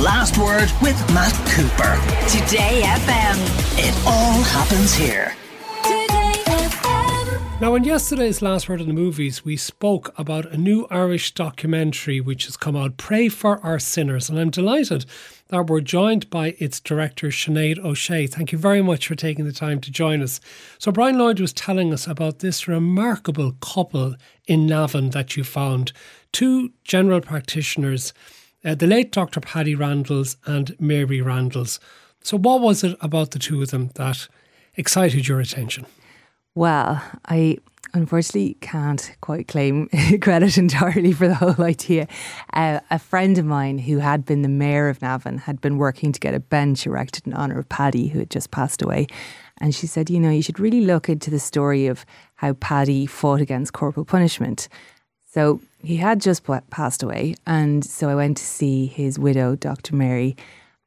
The Last Word with Matt Cooper. Today FM. It all happens here. Now, in yesterday's Last Word in the Movies, we spoke about a new Irish documentary which has come out, Pray for Our Sinners. And I'm delighted that we're joined by its director, Sinead O'Shea. Thank you very much for taking the time to join us. So, Brian Lloyd was telling us about this remarkable couple in Navan that you found two general practitioners, uh, the late Dr. Paddy Randles and Mary Randles. So, what was it about the two of them that excited your attention? Well, I unfortunately can't quite claim credit entirely for the whole idea. Uh, a friend of mine who had been the mayor of Navan had been working to get a bench erected in honour of Paddy, who had just passed away. And she said, you know, you should really look into the story of how Paddy fought against corporal punishment. So he had just passed away. And so I went to see his widow, Dr. Mary.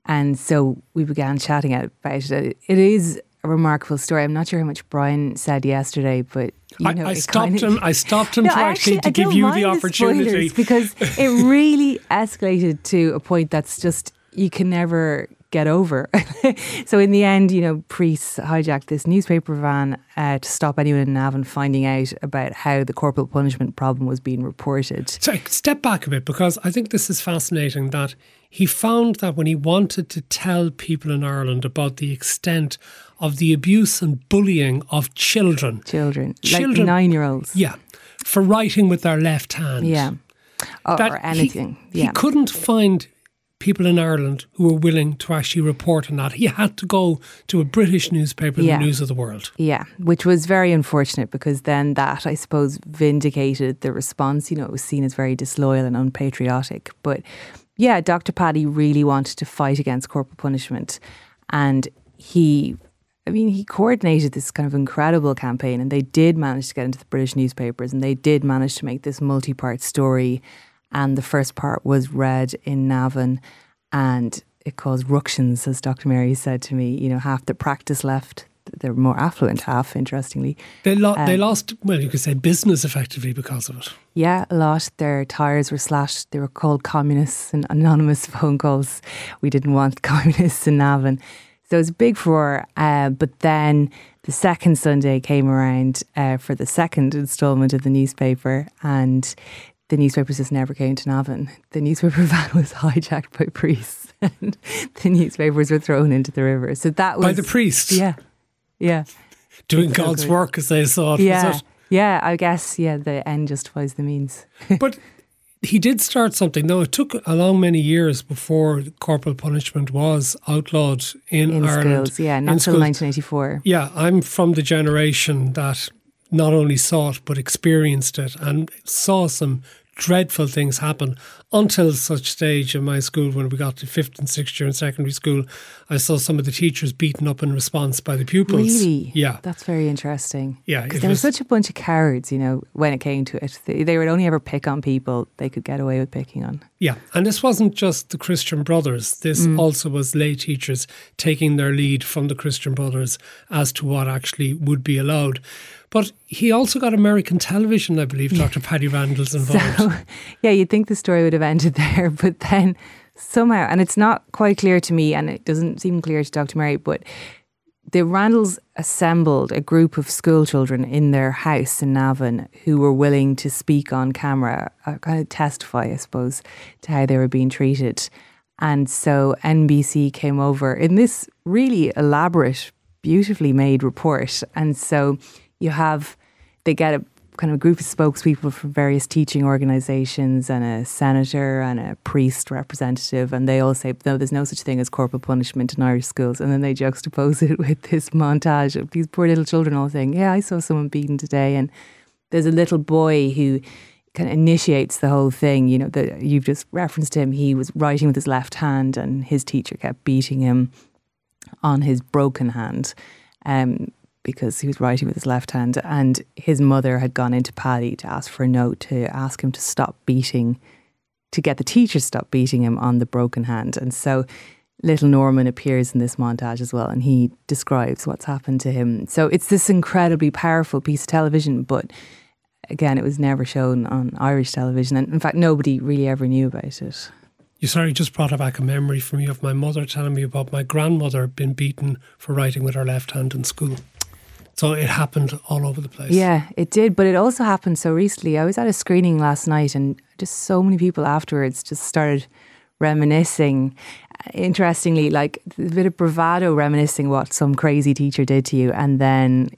And so we began chatting about it. It is a remarkable story. I'm not sure how much Brian said yesterday, but you know, I, I stopped kind him. I stopped him no, to actually, to give you the opportunity the because it really escalated to a point that's just you can never get over. so in the end, you know, priests hijacked this newspaper van uh, to stop anyone in Navan finding out about how the corporal punishment problem was being reported. So step back a bit because I think this is fascinating that he found that when he wanted to tell people in Ireland about the extent of the abuse and bullying of children. Children, children like nine year olds. Yeah, for writing with their left hand. Yeah. Or, or anything. He, yeah. he couldn't find people in Ireland who were willing to actually report on that. He had to go to a British newspaper, yeah. the News of the World. Yeah, which was very unfortunate because then that, I suppose, vindicated the response. You know, it was seen as very disloyal and unpatriotic. But yeah, Dr. Paddy really wanted to fight against corporal punishment. And he I mean, he coordinated this kind of incredible campaign, and they did manage to get into the British newspapers, and they did manage to make this multi part story. And the first part was read in Navan, and it caused ructions, as Dr. Mary said to me. You know, half the practice left. They're more affluent half, interestingly. They, lo- um, they lost, well, you could say business effectively because of it. Yeah, a lot. Their tyres were slashed. They were called communists and anonymous phone calls. We didn't want communists in Navan. So it was a big furore. Uh, but then the second Sunday came around uh, for the second instalment of the newspaper, and the newspapers just never came to Navan. The newspaper van was hijacked by priests, and the newspapers were thrown into the river. So that was by the priests. Yeah, yeah, doing God's work as they saw it. Yeah, yeah. I guess yeah. The end justifies the means. but he did start something. Now, it took a long many years before corporal punishment was outlawed in, in Ireland. Schools, yeah, not until 1984. Yeah, I'm from the generation that not only saw it but experienced it and saw some dreadful things happen until such stage in my school when we got to fifth and sixth year in secondary school. I saw some of the teachers beaten up in response by the pupils. Really? Yeah. That's very interesting. Yeah. Because there was such a bunch of cowards, you know, when it came to it. They, they would only ever pick on people they could get away with picking on. Yeah. And this wasn't just the Christian brothers. This mm. also was lay teachers taking their lead from the Christian brothers as to what actually would be allowed. But he also got American television, I believe, Dr. Paddy Randles' involved. So, yeah, you'd think the story would have ended there, but then somehow, and it's not quite clear to me, and it doesn't seem clear to Dr. Mary, but the Randles assembled a group of school children in their house in Navan who were willing to speak on camera, uh, kind of testify, I suppose, to how they were being treated. And so NBC came over in this really elaborate, beautifully made report. And so you have they get a kind of group of spokespeople from various teaching organizations and a senator and a priest representative and they all say no there's no such thing as corporal punishment in Irish schools. And then they juxtapose it with this montage of these poor little children all saying yeah I saw someone beaten today. And there's a little boy who kind of initiates the whole thing you know that you've just referenced him. He was writing with his left hand and his teacher kept beating him on his broken hand. Um, because he was writing with his left hand, and his mother had gone into Paddy to ask for a note to ask him to stop beating, to get the teacher to stop beating him on the broken hand. And so little Norman appears in this montage as well, and he describes what's happened to him. So it's this incredibly powerful piece of television, but again, it was never shown on Irish television. And in fact, nobody really ever knew about it. You sorry, just brought back a memory for me of my mother telling me about my grandmother being beaten for writing with her left hand in school. So it happened all over the place. Yeah, it did. But it also happened so recently. I was at a screening last night and just so many people afterwards just started reminiscing. Interestingly, like a bit of bravado reminiscing what some crazy teacher did to you. And then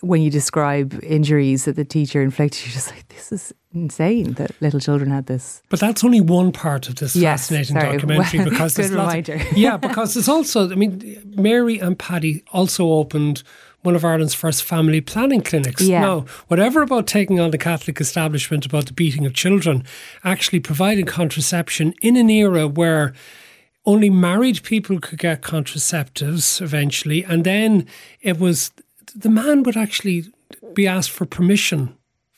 when you describe injuries that the teacher inflicted, you're just like, this is insane that little children had this. But that's only one part of this yes, fascinating sorry. documentary because good reminder. Of, yeah, because it's also, I mean, Mary and Paddy also opened one of Ireland's first family planning clinics. Yeah. Now, whatever about taking on the Catholic establishment about the beating of children, actually providing contraception in an era where only married people could get contraceptives eventually, and then it was the man would actually be asked for permission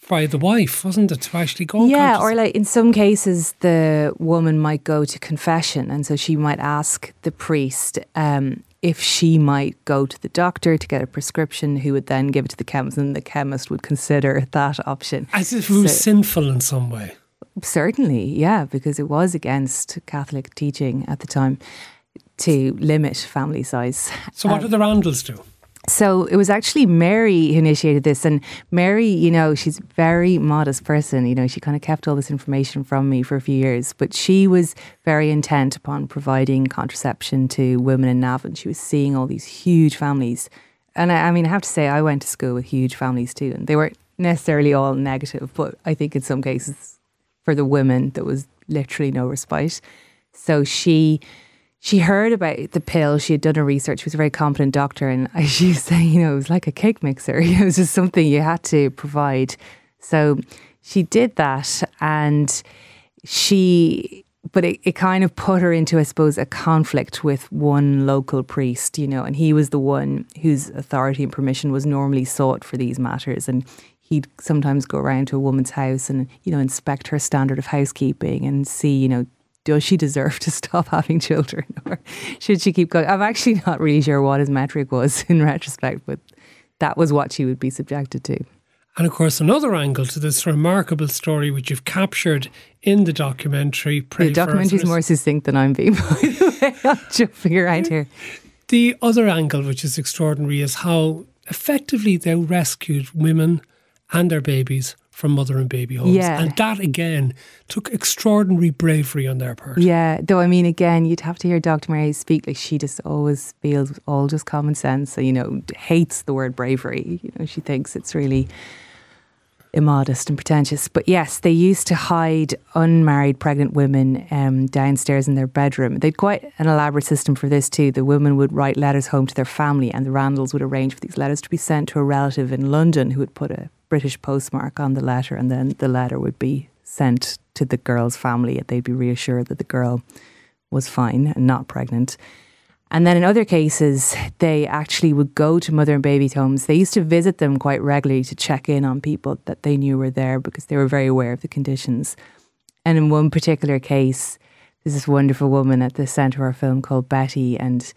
by the wife, wasn't it, to actually go? Yeah, or like in some cases, the woman might go to confession, and so she might ask the priest um, if she might go to the doctor to get a prescription, who would then give it to the chemist, and the chemist would consider that option. As if it was so, sinful in some way. Certainly, yeah, because it was against Catholic teaching at the time to limit family size. So, what um, did the Randles do? So it was actually Mary who initiated this. And Mary, you know, she's a very modest person. You know, she kind of kept all this information from me for a few years, but she was very intent upon providing contraception to women in Navan. She was seeing all these huge families. And I, I mean, I have to say, I went to school with huge families too. And they weren't necessarily all negative, but I think in some cases for the women, there was literally no respite. So she she heard about the pill. She had done her research. She was a very competent doctor, and she was saying, you know, it was like a cake mixer. it was just something you had to provide. So she did that, and she, but it, it kind of put her into, I suppose, a conflict with one local priest, you know, and he was the one whose authority and permission was normally sought for these matters, and he'd sometimes go around to a woman's house and you know inspect her standard of housekeeping and see you know does she deserve to stop having children or should she keep going? I'm actually not really sure what his metric was in retrospect, but that was what she would be subjected to. And of course, another angle to this remarkable story, which you've captured in the documentary. Pray the documentary is more succinct than I'm being, by the way. I'm jumping around here. The other angle, which is extraordinary, is how effectively they rescued women and their babies from mother and baby homes. Yeah. And that again took extraordinary bravery on their part. Yeah, though I mean again, you'd have to hear Dr. Mary speak like she just always feels all just common sense. So, you know, hates the word bravery. You know, she thinks it's really immodest and pretentious. But yes, they used to hide unmarried pregnant women um, downstairs in their bedroom. They'd quite an elaborate system for this too. The women would write letters home to their family, and the Randles would arrange for these letters to be sent to a relative in London who would put a British postmark on the letter, and then the letter would be sent to the girl's family. They'd be reassured that the girl was fine and not pregnant. And then in other cases, they actually would go to mother and baby homes. They used to visit them quite regularly to check in on people that they knew were there because they were very aware of the conditions. And in one particular case, there's this wonderful woman at the centre of our film called Betty, and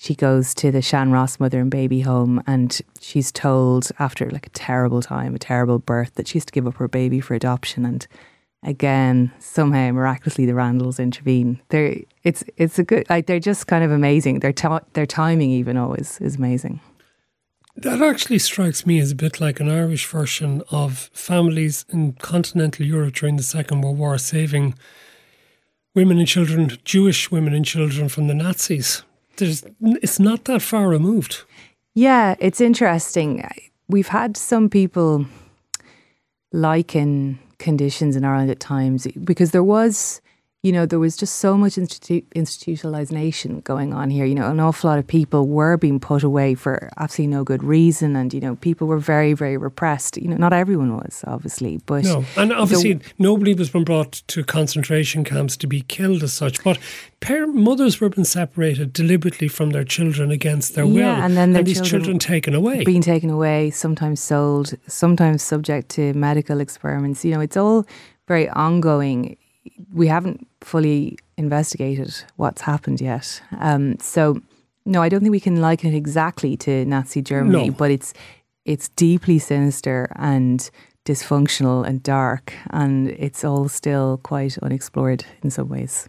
she goes to the Sean Ross mother and baby home and she's told after like a terrible time, a terrible birth, that she has to give up her baby for adoption. And again, somehow miraculously the Randles intervene. They're it's it's a good like they're just kind of amazing. Their t- their timing even always is amazing. That actually strikes me as a bit like an Irish version of families in continental Europe during the Second World War saving women and children, Jewish women and children from the Nazis there's it's not that far removed. Yeah, it's interesting. We've had some people liken conditions in Ireland at times because there was you know, there was just so much institu- institutionalization going on here. You know, an awful lot of people were being put away for absolutely no good reason, and you know, people were very, very repressed. You know, not everyone was, obviously, but no, and obviously the, nobody was been brought to concentration camps to be killed as such. But parent mothers were being separated deliberately from their children against their yeah, will, and then and these children, children taken away, being taken away, sometimes sold, sometimes subject to medical experiments. You know, it's all very ongoing we haven't fully investigated what's happened yet. Um, so, no, I don't think we can liken it exactly to Nazi Germany, no. but it's it's deeply sinister and dysfunctional and dark, and it's all still quite unexplored in some ways.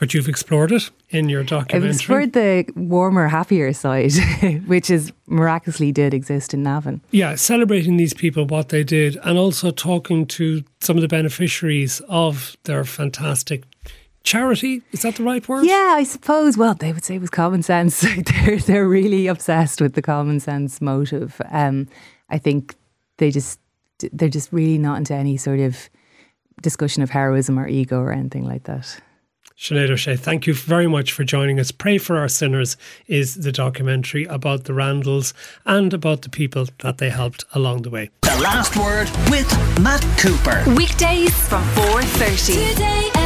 But you've explored it in your documentary. I've explored the warmer, happier side, which is miraculously did exist in Navan. Yeah, celebrating these people, what they did, and also talking to some of the beneficiaries of their fantastic charity. Is that the right word? Yeah, I suppose. Well, they would say it was common sense. they're they're really obsessed with the common sense motive. Um, I think they just they're just really not into any sort of discussion of heroism or ego or anything like that. Sinead O'Shea, thank you very much for joining us. Pray for Our Sinners is the documentary about the Randles and about the people that they helped along the way. The Last Word with Matt Cooper. Weekdays from 4.30. Today